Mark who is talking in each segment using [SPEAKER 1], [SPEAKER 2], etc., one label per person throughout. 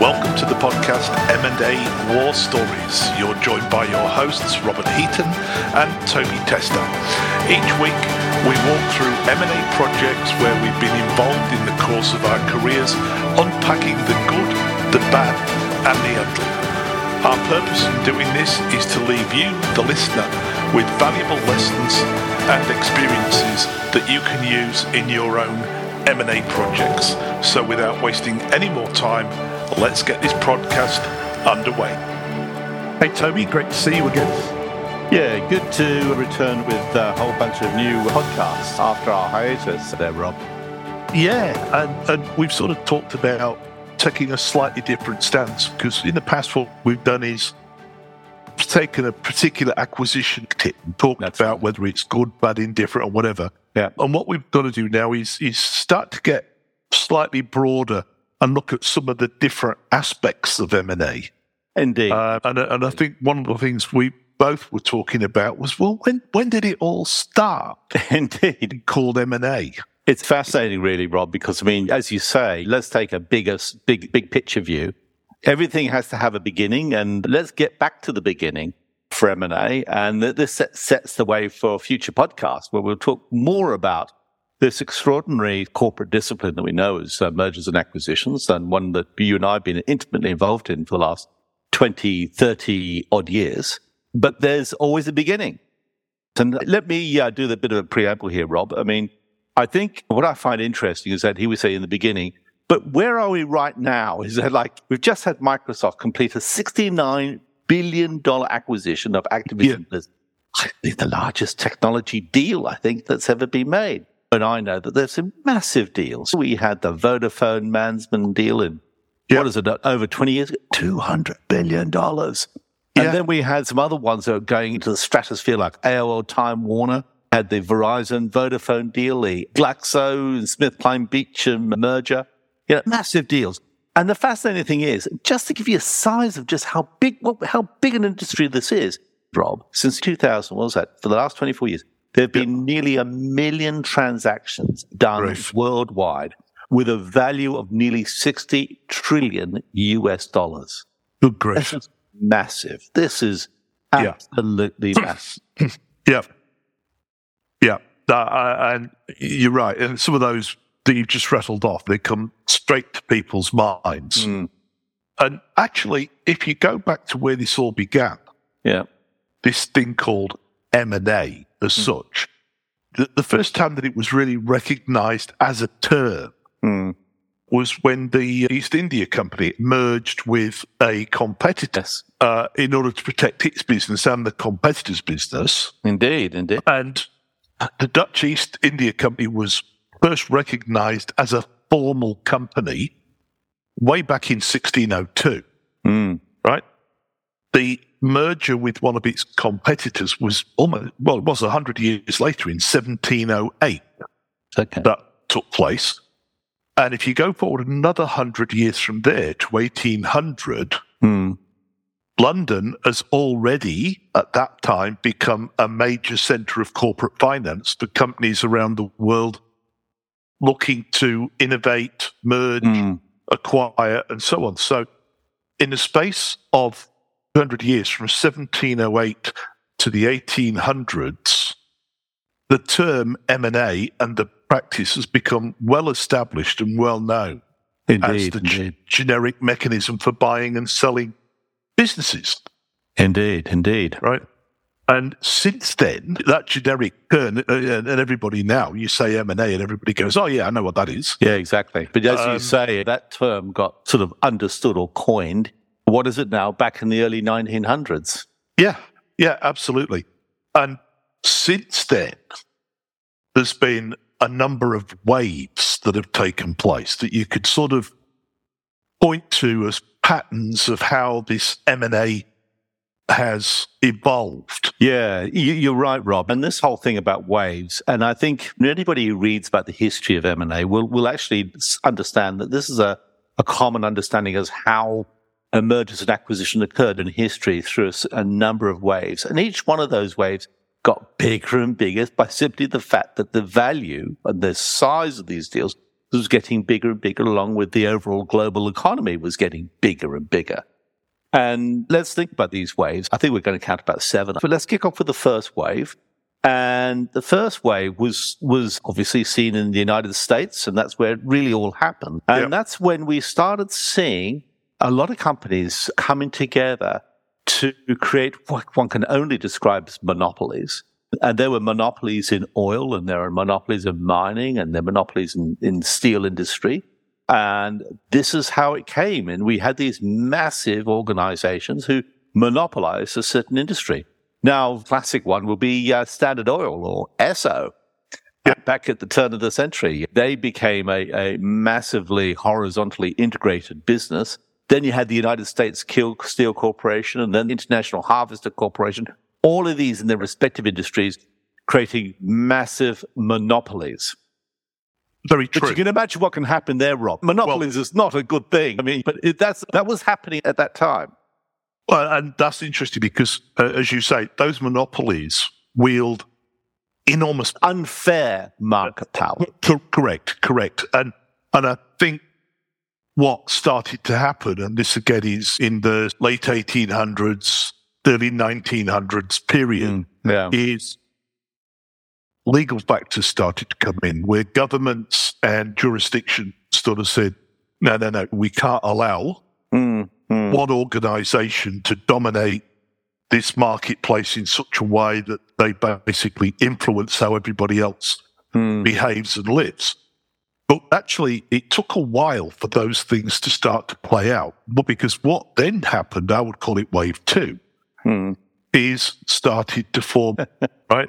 [SPEAKER 1] Welcome to the podcast M&A War Stories. You're joined by your hosts Robert Heaton and Toby Tester. Each week we walk through M&A projects where we've been involved in the course of our careers, unpacking the good, the bad and the ugly. Our purpose in doing this is to leave you, the listener, with valuable lessons and experiences that you can use in your own M&A projects. So without wasting any more time, let's get this podcast underway. Hey Toby, great to see you again.
[SPEAKER 2] Yeah, good to return with a whole bunch of new podcasts after our hiatus there, Rob.
[SPEAKER 1] Yeah, and, and we've sort of talked about taking a slightly different stance because in the past what we've done is taken a particular acquisition tip and talked That's about right. whether it's good, bad, indifferent, or whatever.
[SPEAKER 2] Yeah.
[SPEAKER 1] And what we've got to do now is is start to get slightly broader and look at some of the different aspects of M&A.
[SPEAKER 2] Indeed.
[SPEAKER 1] Uh, and, and I think one of the things we both were talking about was, well, when, when did it all start?
[SPEAKER 2] Indeed.
[SPEAKER 1] Called M&A.
[SPEAKER 2] It's fascinating, really, Rob, because I mean, as you say, let's take a bigger, big, big picture view. Everything has to have a beginning, and let's get back to the beginning for M&A. And this sets the way for future podcasts where we'll talk more about this extraordinary corporate discipline that we know as uh, mergers and acquisitions, and one that you and I have been intimately involved in for the last 20, 30 odd years. But there's always a beginning. And let me uh, do a bit of a preamble here, Rob. I mean, I think what I find interesting is that he would say in the beginning, but where are we right now? Is that like we've just had Microsoft complete a $69 billion acquisition of Activision yeah. I think the largest technology deal I think that's ever been made. And I know that there's some massive deals. We had the Vodafone Mannesmann deal in, yep. what is it, over 20 years $200 billion. And yeah. then we had some other ones that are going into the stratosphere, like AOL Time Warner, had the Verizon Vodafone deal, the Glaxo and SmithKline Beecham merger. You know, massive deals. And the fascinating thing is, just to give you a size of just how big, how big an industry this is, Rob, since 2000, what was that? For the last 24 years, there have been yep. nearly a million transactions done worldwide with a value of nearly 60 trillion US dollars.
[SPEAKER 1] Good grief.
[SPEAKER 2] This is massive. This is absolutely yeah. massive.
[SPEAKER 1] yeah. Yeah. Uh, and you're right. And some of those that you've just rattled off, they come straight to people's minds. Mm. And actually, if you go back to where this all began,
[SPEAKER 2] yeah,
[SPEAKER 1] this thing called M&A as mm. such. The, the, first time that it was really recognized as a term mm. was when the East India Company merged with a competitor yes. uh, in order to protect its business and the competitor's business.
[SPEAKER 2] Indeed, indeed.
[SPEAKER 1] And the Dutch East India Company was first recognized as a formal company way back in 1602. Mm. Right? The merger with one of its competitors was almost, well, it was 100 years later in 1708 okay. that took place. And if you go forward another 100 years from there to 1800, hmm. London has already, at that time, become a major centre of corporate finance for companies around the world looking to innovate, merge, hmm. acquire, and so on. So, in the space of 200 years from 1708 to the 1800s, the term M&A and the practice has become well established and well known
[SPEAKER 2] indeed,
[SPEAKER 1] as the
[SPEAKER 2] g-
[SPEAKER 1] generic mechanism for buying and selling businesses.
[SPEAKER 2] Indeed, indeed.
[SPEAKER 1] Right. And since then, that generic term, uh, and everybody now, you say M&A and everybody goes, oh, yeah, I know what that is.
[SPEAKER 2] Yeah, exactly. But as um, you say, that term got sort of understood or coined what is it now back in the early 1900s?
[SPEAKER 1] Yeah, yeah, absolutely. And since then, there's been a number of waves that have taken place that you could sort of point to as patterns of how this M&A has evolved.
[SPEAKER 2] Yeah, you're right, Rob. And this whole thing about waves, and I think anybody who reads about the history of M&A will, will actually understand that this is a, a common understanding as how a mergers and acquisition occurred in history through a, a, number of waves. And each one of those waves got bigger and bigger by simply the fact that the value and the size of these deals was getting bigger and bigger, along with the overall global economy was getting bigger and bigger. And let's think about these waves. I think we're going to count about seven. But let's kick off with the first wave. And the first wave was, was obviously seen in the United States, and that's where it really all happened. And yep. that's when we started seeing a lot of companies coming together to create what one can only describe as monopolies. And there were monopolies in oil, and there are monopolies in mining, and there are monopolies in, in steel industry. And this is how it came. And we had these massive organizations who monopolized a certain industry. Now, classic one will be uh, Standard Oil or Esso. Back at the turn of the century, they became a, a massively horizontally integrated business. Then you had the United States Steel Corporation and then International Harvester Corporation. All of these in their respective industries creating massive monopolies.
[SPEAKER 1] Very true.
[SPEAKER 2] But you can imagine what can happen there, Rob. Monopolies well, is not a good thing. I mean, but it, that's that was happening at that time.
[SPEAKER 1] Well, and that's interesting because, uh, as you say, those monopolies wield enormous
[SPEAKER 2] unfair market power.
[SPEAKER 1] correct, correct, and and I think what started to happen, and this again is in the late 1800s, early 1900s period, mm, yeah. is legal factors started to come in where governments and jurisdiction sort of said, no, no, no, we can't allow mm, mm. one organization to dominate this marketplace in such a way that they basically influence how everybody else mm. behaves and lives. But actually, it took a while for those things to start to play out. But because what then happened, I would call it wave two, hmm. is started to form, right?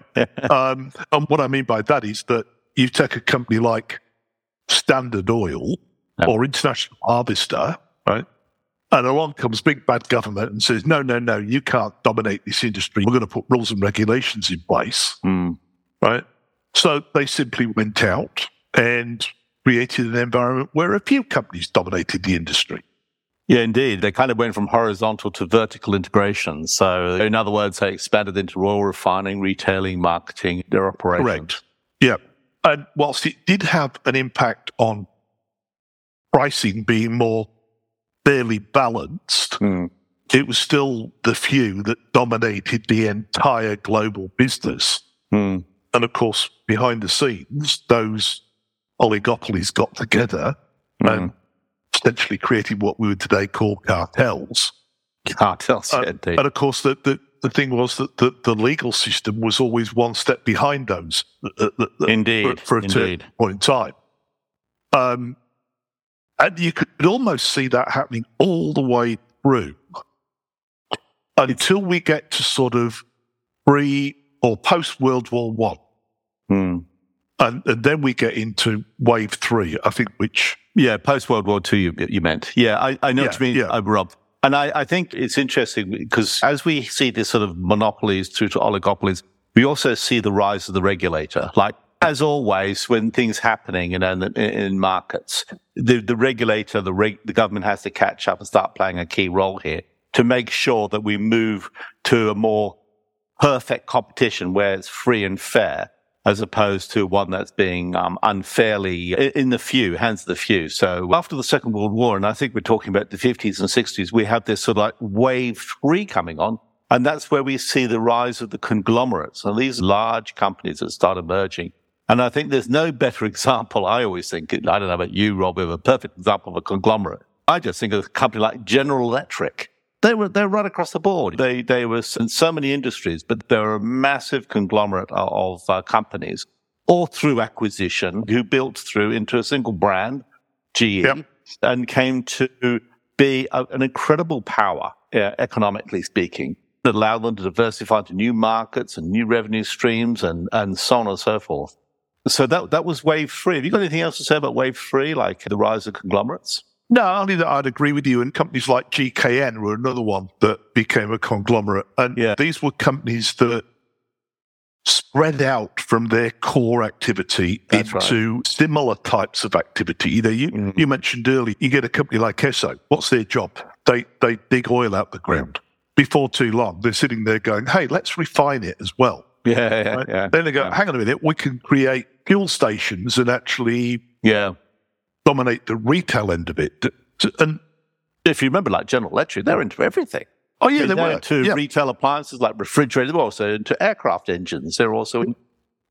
[SPEAKER 1] Um, and what I mean by that is that you take a company like Standard Oil or International Harvester, right? And along comes big bad government and says, no, no, no, you can't dominate this industry. We're going to put rules and regulations in place. Mm. Right. So they simply went out and created an environment where a few companies dominated the industry.
[SPEAKER 2] Yeah, indeed. They kind of went from horizontal to vertical integration. So, in other words, they expanded into oil refining, retailing, marketing, their operations.
[SPEAKER 1] Correct. Yeah. And whilst it did have an impact on pricing being more fairly balanced, mm. it was still the few that dominated the entire global business. Mm. And of course, behind the scenes, those oligopolies got together mm. and essentially created what we would today call cartels.
[SPEAKER 2] Cartels, uh,
[SPEAKER 1] And of course, the, the, the thing was that the, the legal system was always one step behind those.
[SPEAKER 2] Uh, uh, indeed.
[SPEAKER 1] For, for a
[SPEAKER 2] indeed.
[SPEAKER 1] point in time. Um, and you could almost see that happening all the way through until we get to sort of pre or post World War One. Hmm. And, and, then we get into wave three, I think, which.
[SPEAKER 2] Yeah, post World War II, you, you meant. Yeah, I, I know yeah, what you mean, yeah. uh, Rob. And I, I think it's interesting because as we see this sort of monopolies through to oligopolies, we also see the rise of the regulator. Like as always, when things happening in, in, in markets, the, the regulator, the, reg, the government has to catch up and start playing a key role here to make sure that we move to a more perfect competition where it's free and fair as opposed to one that's being um, unfairly in the few, hands of the few. So after the Second World War, and I think we're talking about the 50s and 60s, we have this sort of like wave three coming on. And that's where we see the rise of the conglomerates and these large companies that start emerging and I think there's no better example. I always think, I don't know about you, Rob, of a perfect example of a conglomerate. I just think of a company like General Electric. They were, they're right across the board. They, they were in so many industries, but they're a massive conglomerate of uh, companies all through acquisition who built through into a single brand, GE, yep. and came to be a, an incredible power, uh, economically speaking, that allowed them to diversify into new markets and new revenue streams and, and so on and so forth. So that that was wave three. Have you got anything else to say about wave three, like the rise of conglomerates?
[SPEAKER 1] No, only that I'd agree with you. And companies like GKN were another one that became a conglomerate. And yeah. these were companies that spread out from their core activity That's into right. similar types of activity. You know, you, mm. you mentioned earlier, you get a company like Esso. What's their job? They, they dig oil out the ground. Before too long, they're sitting there going, hey, let's refine it as well.
[SPEAKER 2] Yeah, yeah, right? yeah.
[SPEAKER 1] Then they go,
[SPEAKER 2] yeah.
[SPEAKER 1] hang on a minute, we can create fuel stations and actually
[SPEAKER 2] yeah
[SPEAKER 1] dominate the retail end of it. And
[SPEAKER 2] if you remember, like General Electric, they're into everything.
[SPEAKER 1] Oh yeah, they
[SPEAKER 2] they're
[SPEAKER 1] were
[SPEAKER 2] into
[SPEAKER 1] yeah.
[SPEAKER 2] retail appliances like refrigerators. They're also into aircraft engines. They're also in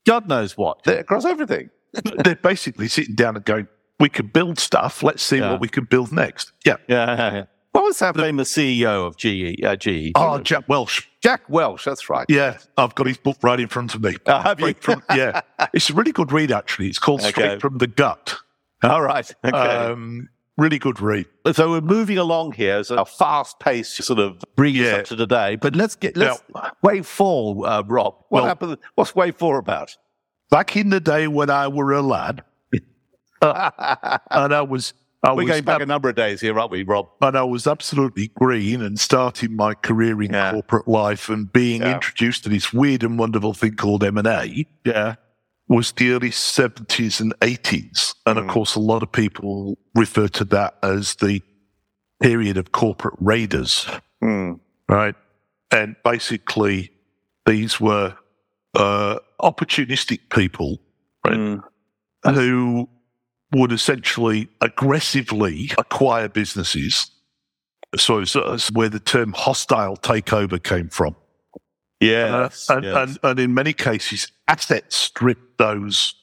[SPEAKER 2] God knows what. They're across everything.
[SPEAKER 1] They're basically sitting down and going, "We could build stuff. Let's see
[SPEAKER 2] Yeah.
[SPEAKER 1] what we can build next." Yeah.
[SPEAKER 2] Yeah, yeah, yeah. What was that famous CEO of GE? Uh, GE?
[SPEAKER 1] Oh, Jack Welch.
[SPEAKER 2] Jack Welch, That's right.
[SPEAKER 1] Yeah, I've got his book right in front of me.
[SPEAKER 2] Oh, have you?
[SPEAKER 1] From, yeah, it's a really good read actually. It's called
[SPEAKER 2] Okay.
[SPEAKER 1] Straight from the Gut.
[SPEAKER 2] All right. Okay.
[SPEAKER 1] Um, really good read.
[SPEAKER 2] so we're moving along here as a fast-paced sort of bring us
[SPEAKER 1] Yeah.
[SPEAKER 2] up to today. But let's get let's wave four, uh, Rob. What
[SPEAKER 1] Well-
[SPEAKER 2] happened? What's wave four about?
[SPEAKER 1] Back in the day when I were a lad, and I was, I
[SPEAKER 2] We're
[SPEAKER 1] was,
[SPEAKER 2] going back a number of days here, aren't we, Rob?
[SPEAKER 1] and I was absolutely green and starting my career in
[SPEAKER 2] Yeah.
[SPEAKER 1] corporate life and being
[SPEAKER 2] Yeah.
[SPEAKER 1] introduced to this weird and wonderful thing called M and A.
[SPEAKER 2] Yeah.
[SPEAKER 1] Was the early 70s and 80s. And of
[SPEAKER 2] Mm.
[SPEAKER 1] course, a lot of people refer to that as the period of corporate raiders,
[SPEAKER 2] Mm.
[SPEAKER 1] right? And basically, these were uh, opportunistic people Right.
[SPEAKER 2] Mm.
[SPEAKER 1] who would essentially aggressively acquire businesses. So so where the term hostile takeover came from.
[SPEAKER 2] Yes.
[SPEAKER 1] Uh, and,
[SPEAKER 2] yes.
[SPEAKER 1] and, and in many cases, asset strip those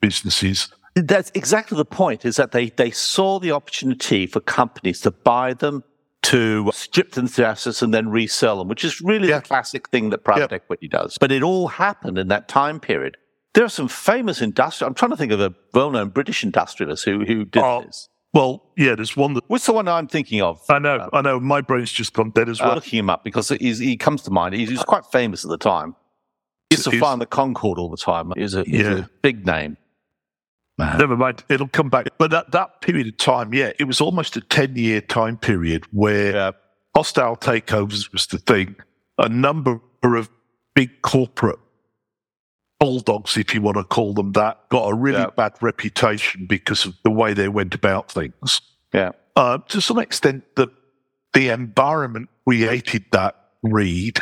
[SPEAKER 1] businesses.
[SPEAKER 2] That's exactly the point is that they, they saw the opportunity for companies to buy them, to strip them to assets and then resell them, which is really
[SPEAKER 1] Yeah.
[SPEAKER 2] the classic thing that private equity does. But it all happened in that time period. There are some famous industrial, I'm trying to think of a well known British industrialist who, who did
[SPEAKER 1] Oh.
[SPEAKER 2] this.
[SPEAKER 1] Well, yeah, there's one that
[SPEAKER 2] What's the one I'm thinking of?
[SPEAKER 1] I know, I know. My brain's just gone dead as
[SPEAKER 2] Uh,
[SPEAKER 1] well.
[SPEAKER 2] looking him up because he comes to mind. He's, he was quite famous at the time. Used to on the Concorde all the time. He's a, he's
[SPEAKER 1] Yeah.
[SPEAKER 2] a big name.
[SPEAKER 1] Never mind, it'll come back. But at that period of time, yeah, it was almost a 10 year time period where
[SPEAKER 2] Yeah.
[SPEAKER 1] hostile takeovers was the thing. A number of big corporate bulldogs, if you want to call them that, got a really
[SPEAKER 2] Yeah.
[SPEAKER 1] bad reputation because of the way they went about things.
[SPEAKER 2] Yeah.
[SPEAKER 1] Uh, to some extent, the the environment created that read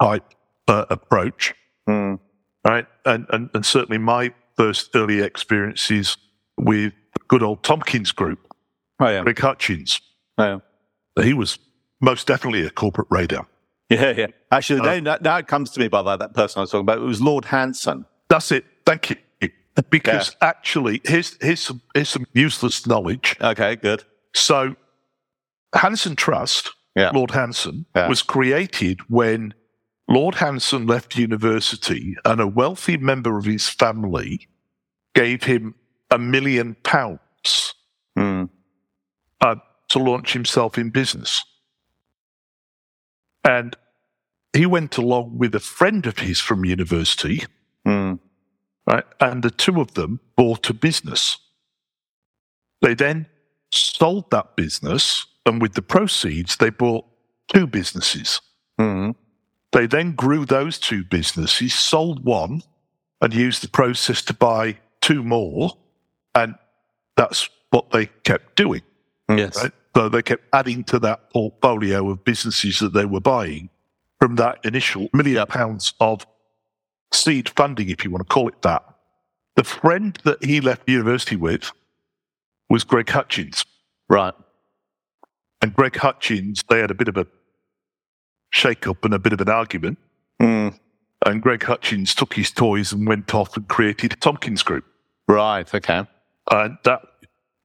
[SPEAKER 1] type uh, approach,
[SPEAKER 2] Mm.
[SPEAKER 1] right? And, and and certainly my first early experiences with the good old Tomkins Group,
[SPEAKER 2] Oh, yeah.
[SPEAKER 1] Rick Hutchings,
[SPEAKER 2] Oh, yeah.
[SPEAKER 1] he was most definitely a corporate raider.
[SPEAKER 2] Yeah, yeah. Actually,
[SPEAKER 1] Uh,
[SPEAKER 2] now, now- it comes to me by that, that person I was talking about. It was Lord Hanson.
[SPEAKER 1] That's it. Thank you. Because actually, here's here's some here's some useless knowledge.
[SPEAKER 2] Okay, good.
[SPEAKER 1] So, Hanson Trust,
[SPEAKER 2] Yeah.
[SPEAKER 1] Lord Hanson,
[SPEAKER 2] Yeah.
[SPEAKER 1] was created when Lord Hanson left university and a wealthy member of his family gave him a million pounds
[SPEAKER 2] Mm.
[SPEAKER 1] uh, to launch himself in business. And he went along with a friend of his from university,
[SPEAKER 2] Mm.
[SPEAKER 1] right? And the two of them bought a business. They then sold that business, and with the proceeds, they bought two businesses.
[SPEAKER 2] Mm.
[SPEAKER 1] They then grew those two businesses, sold one, and used the process to buy two more. And that's what they kept doing.
[SPEAKER 2] Yes.
[SPEAKER 1] Right? So they kept adding to that portfolio of businesses that they were buying from that initial million pounds of seed funding, if you want to call it that. The friend that he left university with was Greg Hutchings.
[SPEAKER 2] Right.
[SPEAKER 1] And Greg Hutchings, they had a bit of a shake up and a bit of an argument.
[SPEAKER 2] Mm.
[SPEAKER 1] And Greg Hutchings took his toys and went off and created Tomkins Group.
[SPEAKER 2] Right. Okay.
[SPEAKER 1] And that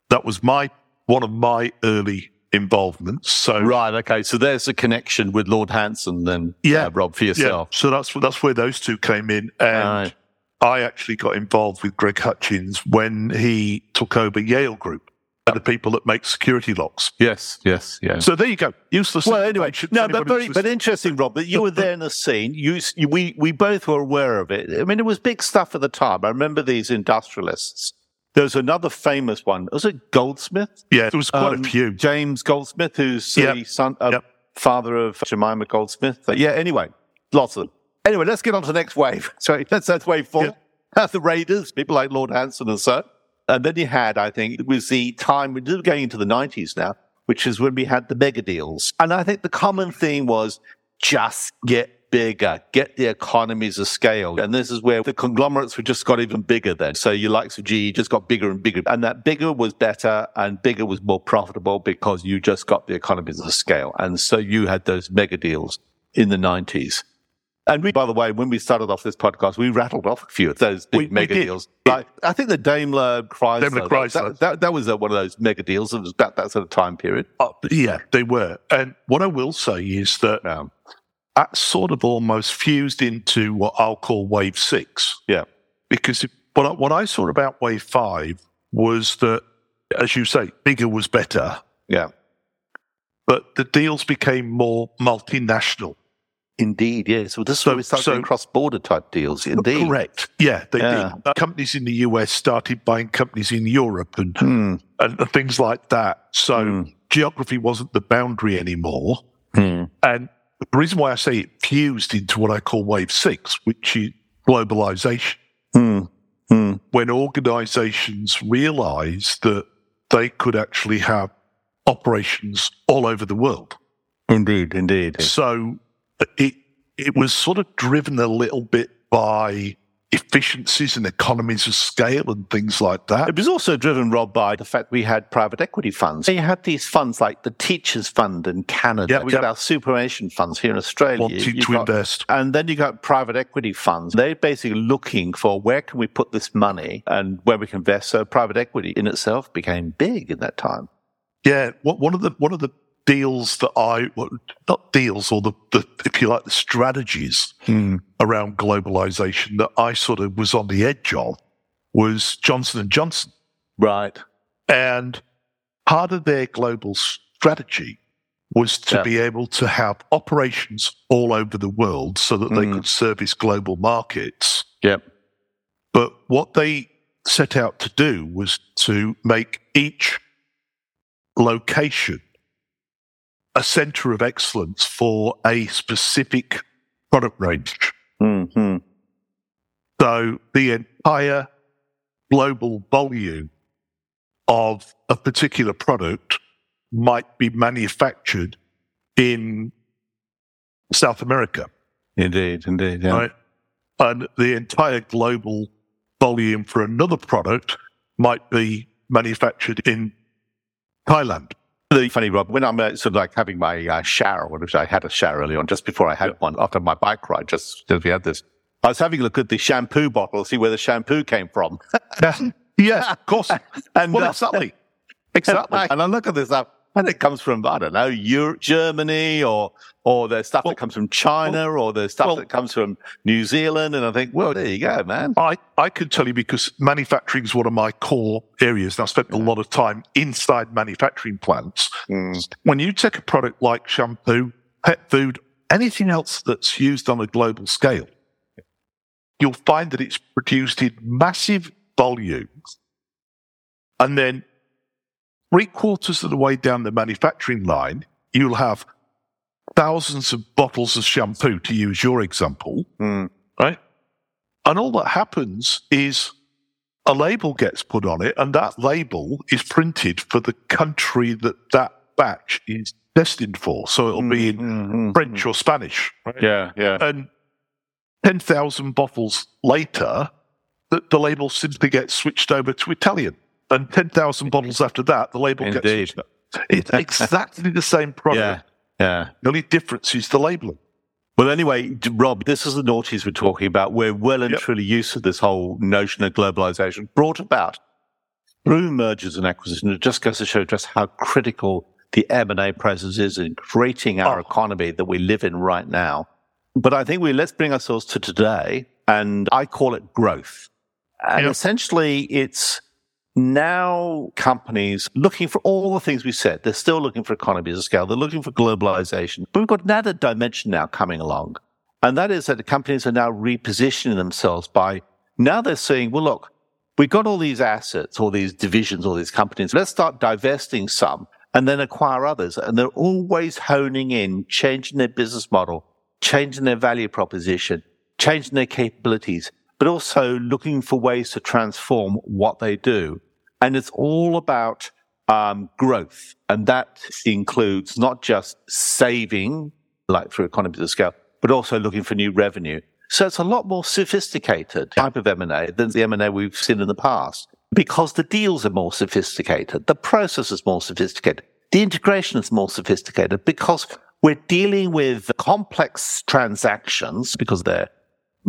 [SPEAKER 1] that was my one of my early involvements. So
[SPEAKER 2] Right. Okay. So there's a connection with Lord Hanson then,
[SPEAKER 1] Yeah.
[SPEAKER 2] uh, Rob, for yourself.
[SPEAKER 1] Yeah, so that's that's where those two came in, and
[SPEAKER 2] Right.
[SPEAKER 1] I actually got involved with Greg Hutchings when he took over Yale Group, the people that make security locks.
[SPEAKER 2] Yes. Yes. Yes.
[SPEAKER 1] So there you go, useless.
[SPEAKER 2] Well, anyway, no, but very, but interesting, Rob. That you were there in the scene. You, you, we, we both were aware of it. I mean, it was big stuff at the time. I remember these industrialists. There was another famous one. Was it Goldsmith?
[SPEAKER 1] yeah, there was quite
[SPEAKER 2] Um,
[SPEAKER 1] a few.
[SPEAKER 2] James Goldsmith, who's
[SPEAKER 1] Yep.
[SPEAKER 2] the son, uh,
[SPEAKER 1] Yep.
[SPEAKER 2] father of Jemima Goldsmith. But yeah. Anyway, lots of them. Anyway, let's get on to the next wave. Sorry, that's that's wave four. the Raiders, people like Lord Hanson and so. And then you had, I think, it was the time we're going into the nineties now, which is when we had the mega deals. And I think the common theme was just get get bigger, get the economies of scale. And this is where the conglomerates were just got even bigger then. So your likes of GE just got bigger and bigger. And that bigger was better and bigger was more profitable because you just got the economies of scale. And so you had those mega deals in the 90s. And we, by the way, when we started off this podcast, we rattled off a few of those big we, mega we deals. Like, I think the Daimler Chrysler,
[SPEAKER 1] Daimler Chrysler.
[SPEAKER 2] That, that, that was a, one of those mega deals. It was about that sort of time period.
[SPEAKER 1] Uh, yeah, they were. And what I will say is that um, that sort of almost fused into what I'll call wave six.
[SPEAKER 2] Yeah.
[SPEAKER 1] Because if, what, I, what I saw about wave five was that, as you say, bigger was better.
[SPEAKER 2] Yeah.
[SPEAKER 1] But the deals became more multinational.
[SPEAKER 2] Indeed, yes. Well, this is so, where we started so, cross-border type deals. Indeed,
[SPEAKER 1] correct. Yeah, they yeah. did. Uh, companies in the US started buying companies in Europe and hmm. and things like that. So hmm. geography wasn't the boundary anymore. Hmm. And the reason why I say it fused into what I call wave six, which is globalization. When organizations realized that they could actually have operations all over the world.
[SPEAKER 2] Indeed, indeed.
[SPEAKER 1] So it it was sort of driven a little bit by efficiencies and economies of scale and things like that.
[SPEAKER 2] It was also driven, Rob, by the fact we had private equity funds. You had these funds like the Teachers Fund in Canada. Yeah, we got our superannuation funds here in Australia.
[SPEAKER 1] Wanting to got, invest.
[SPEAKER 2] And then you got private equity funds. They're basically looking for where can we put this money and where we can invest. So private equity in itself became big in that time.
[SPEAKER 1] Yeah, one of the one of the deals that I, well, not deals, or the, the, if you like, the strategies hmm. around globalization that I sort of was on the edge of was Johnson and Johnson.
[SPEAKER 2] Right.
[SPEAKER 1] And part of their global strategy was to yeah. be able to have operations all over the world so that mm. they hmm. could service global markets.
[SPEAKER 2] Yep.
[SPEAKER 1] But what they set out to do was to make each location a center of excellence for a specific product range. Mm-hmm. So the entire global volume of a particular product might be manufactured in South America.
[SPEAKER 2] Indeed, indeed. Yeah. Right?
[SPEAKER 1] And the entire global volume for another product might be manufactured in Thailand
[SPEAKER 2] really funny, Rob. When I'm uh, sort of like having my uh, shower, which I had a shower early on, just before I had one after my bike ride, just because we had this. I was having a look at the shampoo bottle, see where the shampoo came from.
[SPEAKER 1] yeah, of course.
[SPEAKER 2] and well, uh, exactly, exactly. And I look at this up and it comes from I don't know Europe, Germany, or or there's stuff well, that comes from China, well, or there's stuff well, that comes from New Zealand, and I think, well, there you go, man.
[SPEAKER 1] I I could tell you because manufacturing is one of my core areas, and I've spent yeah. a lot of time inside manufacturing plants. Mm. When you take a product like shampoo, pet food, anything else that's used on a global scale, you'll find that it's produced in massive volumes, and then three quarters of the way down the manufacturing line, you'll have thousands of bottles of shampoo, to use your example, mm. right? And all that happens is a label gets put on it, and that label is printed for the country that that batch is destined for. So it'll mm, be in mm, French or Spanish.
[SPEAKER 2] Right? Yeah, yeah.
[SPEAKER 1] And 10,000 bottles later, the, the label simply gets switched over to Italian and 10,000 bottles after that, the label
[SPEAKER 2] Indeed.
[SPEAKER 1] gets. It's exactly the same product.
[SPEAKER 2] Yeah. yeah.
[SPEAKER 1] The only difference is the labeling.
[SPEAKER 2] Well, anyway, Rob, this is the noughties we're talking about. We're well and yep. truly used to this whole notion of globalization brought about through mergers and acquisitions. It just goes to show just how critical the M&A process is in creating our oh. economy that we live in right now. But I think we let's bring ourselves to today, and I call it growth. And yep. essentially, it's now companies looking for all the things we said. They're still looking for economies of scale. They're looking for globalization. But we've got another dimension now coming along. And that is that the companies are now repositioning themselves by now they're saying, well, look, we've got all these assets, all these divisions, all these companies. Let's start divesting some and then acquire others. And they're always honing in, changing their business model, changing their value proposition, changing their capabilities but also looking for ways to transform what they do. And it's all about um, growth. And that includes not just saving, like through economies of scale, but also looking for new revenue. So it's a lot more sophisticated type of M&A than the M&A we've seen in the past because the deals are more sophisticated. The process is more sophisticated. The integration is more sophisticated because we're dealing with complex transactions because they're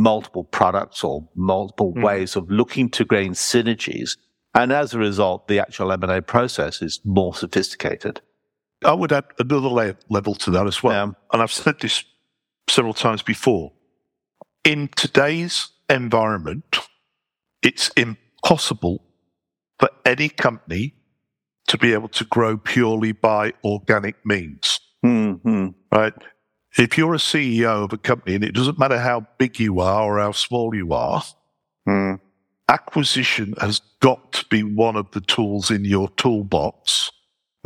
[SPEAKER 2] multiple products or multiple mm. ways of looking to gain synergies. And as a result, the actual M&A process is more sophisticated.
[SPEAKER 1] I would add another layer, level to that as well. Yeah. And I've said this several times before. In today's environment, it's impossible for any company to be able to grow purely by organic means. Mm-hmm. Right? If you're a CEO of a company, and it doesn't matter how big you are or how small you are, mm. acquisition has got to be one of the tools in your toolbox.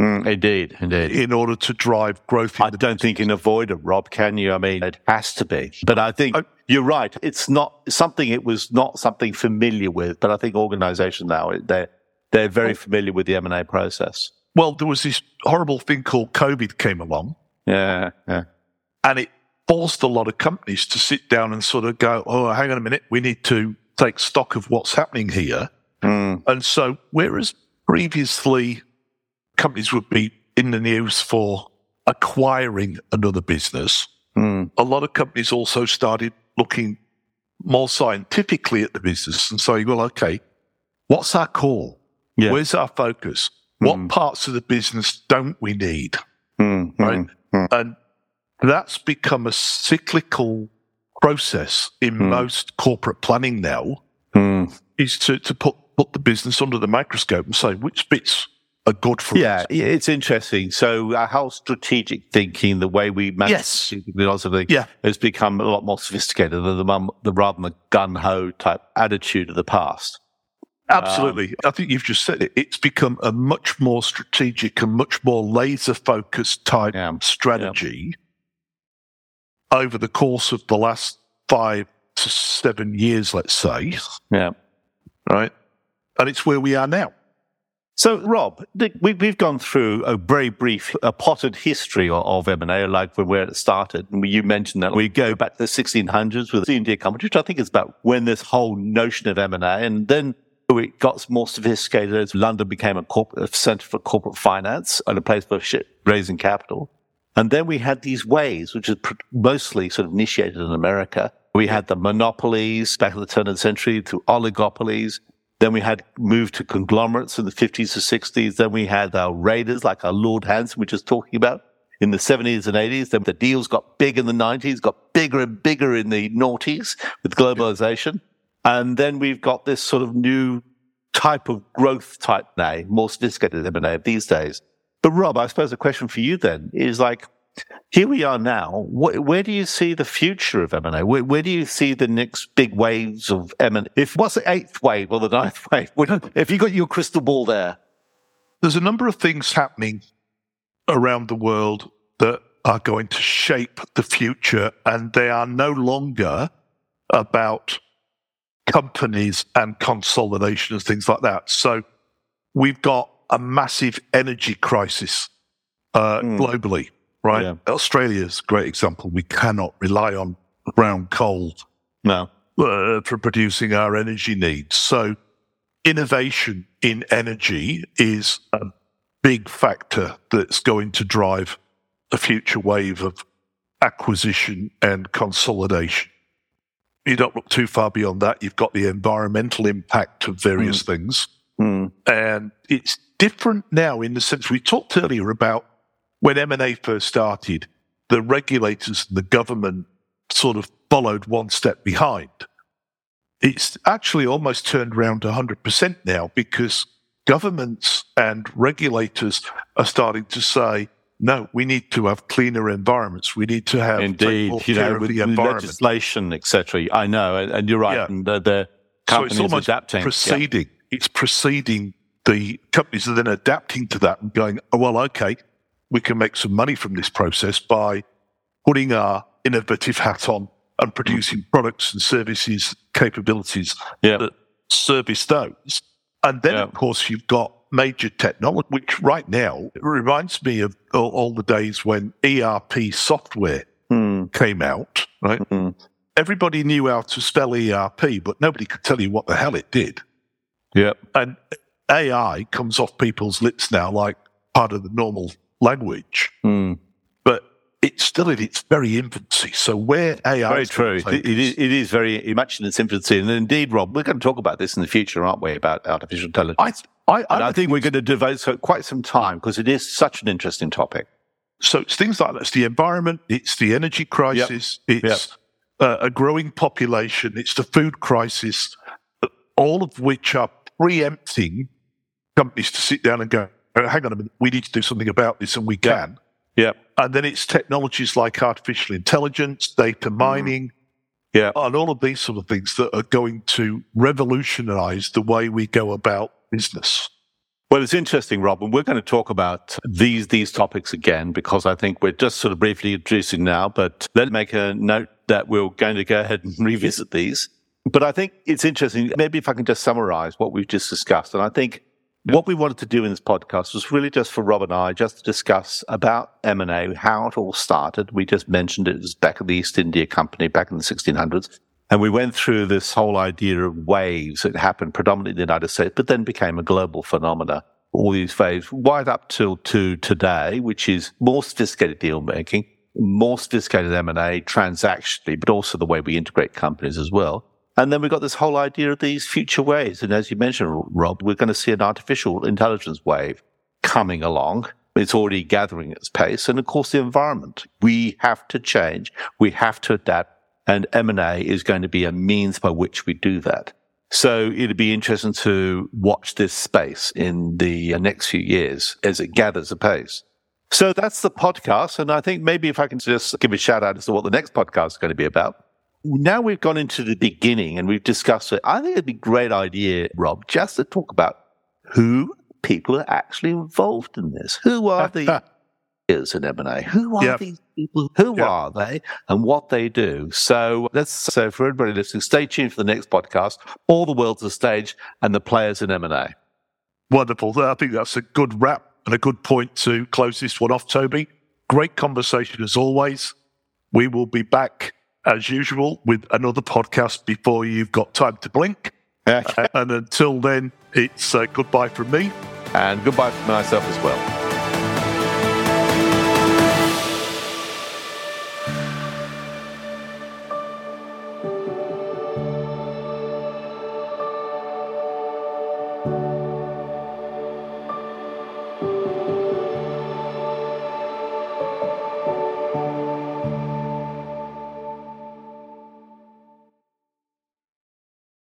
[SPEAKER 2] Mm, indeed, indeed.
[SPEAKER 1] In order to drive growth.
[SPEAKER 2] I don't business. think you can avoid it, Rob, can you? I mean, it has to be. But I think I, you're right. It's not something, it was not something familiar with, but I think organizations now, they're, they're very well, familiar with the M&A process.
[SPEAKER 1] Well, there was this horrible thing called COVID came along.
[SPEAKER 2] Yeah, yeah.
[SPEAKER 1] And it forced a lot of companies to sit down and sort of go, oh, hang on a minute, we need to take stock of what's happening here. Mm. And so, whereas previously companies would be in the news for acquiring another business, mm. a lot of companies also started looking more scientifically at the business and saying, well, okay, what's our core? Yeah. Where's our focus? Mm. What parts of the business don't we need? Mm. Right. Mm. And that's become a cyclical process in mm. most corporate planning now mm. is to, to put, put the business under the microscope and say which bits are good for
[SPEAKER 2] yeah,
[SPEAKER 1] us.
[SPEAKER 2] Yeah, it's interesting. So our whole strategic thinking, the way we manage yes. philosophy yeah. has become a lot more sophisticated than the, the rather than the gun-ho type attitude of the past.
[SPEAKER 1] Absolutely. Um, I think you've just said it. It's become a much more strategic and much more laser focused type yeah, strategy. Over the course of the last five to seven years, let's say.
[SPEAKER 2] Yeah.
[SPEAKER 1] Right. And it's where we are now.
[SPEAKER 2] So, Rob, we've gone through a very brief, a potted history of M&A, like where it started. And you mentioned that we go back to the 1600s with the India Company, which I think is about when this whole notion of M&A, and then it got more sophisticated as London became a, corporate, a center for corporate finance and a place for raising capital. And then we had these ways, which is mostly sort of initiated in America. We had the monopolies back at the turn of the century to oligopolies. Then we had moved to conglomerates in the 50s to 60s. Then we had our raiders like our Lord Hanson, which is talking about in the 70s and 80s. Then the deals got big in the 90s, got bigger and bigger in the noughties with globalization. And then we've got this sort of new type of growth type now, more sophisticated M&A these days. But Rob, I suppose the question for you then is like, here we are now. Wh- where do you see the future of M&A? Where, where, do you see the next big waves of M&A? If what's the eighth wave or the ninth wave? If you got your crystal ball there,
[SPEAKER 1] there's a number of things happening around the world that are going to shape the future, and they are no longer about companies and consolidation and things like that. So we've got a massive energy crisis uh, mm. globally right? Yeah. Australia's a great example. We cannot rely on brown coal
[SPEAKER 2] no.
[SPEAKER 1] Uh, for producing our energy needs. So innovation in energy is a big factor that's going to drive a future wave of acquisition and consolidation. You don't look too far beyond that. You've got the environmental impact of various mm. things. Mm. And it's different now in the sense we talked earlier about when M&A first started, the regulators and the government sort of followed one step behind. It's actually almost turned around 100% now because governments and regulators are starting to say, no, we need to have cleaner environments. We need to have
[SPEAKER 2] indeed, you know, with the legislation, etc. I know, and you're right. Yeah. And the, the companies so it's almost adapting.
[SPEAKER 1] Proceeding. It's preceding the companies are then adapting to that and going, oh, well, okay, we can make some money from this process by putting our innovative hat on and producing products and services capabilities yeah. that service those. And then, yeah. of course, you've got major technology, which right now reminds me of all, all the days when ERP software mm. mm. came out, right? Mm. Everybody knew how to spell ERP, but nobody could tell you what the hell it did.
[SPEAKER 2] Yep.
[SPEAKER 1] And AI comes off people's lips now like part of the normal language.
[SPEAKER 2] Mm.
[SPEAKER 1] But it's still in its very infancy. So where AI
[SPEAKER 2] very true, it, it, is, it is very much in its infancy. And indeed, Rob, we're going to talk about this in the future, aren't we? About artificial intelligence.
[SPEAKER 1] I, I, I,
[SPEAKER 2] I think we're going to devote quite some time because it is such an interesting topic.
[SPEAKER 1] So it's things like that. It's the environment. It's the energy crisis. Yep. It's yep. Uh, a growing population. It's the food crisis. All of which are preempting companies to sit down and go, oh, hang on a minute, we need to do something about this, and we can.
[SPEAKER 2] Yeah.
[SPEAKER 1] And then it's technologies like artificial intelligence, data mm-hmm. mining,
[SPEAKER 2] mm. yeah,
[SPEAKER 1] and all of these sort of things that are going to revolutionize the way we go about business.
[SPEAKER 2] Well, it's interesting, Rob, and we're going to talk about these these topics again because I think we're just sort of briefly introducing now, but let's make a note that we're going to go ahead and revisit these. But I think it's interesting. Maybe if I can just summarize what we've just discussed. And I think what we wanted to do in this podcast was really just for Rob and I just to discuss about M&A, how it all started. We just mentioned it was back at the East India Company back in the 1600s. And we went through this whole idea of waves that happened predominantly in the United States, but then became a global phenomena. All these waves right up till to today, which is more sophisticated deal making, more sophisticated M&A transactionally, but also the way we integrate companies as well. And then we've got this whole idea of these future waves. And as you mentioned, Rob, we're going to see an artificial intelligence wave coming along. It's already gathering its pace. And of course, the environment. We have to change. We have to adapt. And M&A is going to be a means by which we do that. So it'd be interesting to watch this space in the next few years as it gathers a pace. So that's the podcast. And I think maybe if I can just give a shout out as to what the next podcast is going to be about now we've gone into the beginning and we've discussed it. I think it'd be a great idea, Rob, just to talk about who people are actually involved in this. Who are the is in M&A? Who are yep. these people? Who yep. are they and what they do? So let's so for everybody listening, stay tuned for the next podcast. All the world's a stage and the players in M&A.
[SPEAKER 1] Wonderful. I think that's a good wrap and a good point to close this one off, Toby. Great conversation as always. We will be back as usual, with another podcast before you've got time to blink.
[SPEAKER 2] Okay.
[SPEAKER 1] and until then, it's uh, goodbye from me.
[SPEAKER 2] And goodbye from myself as well.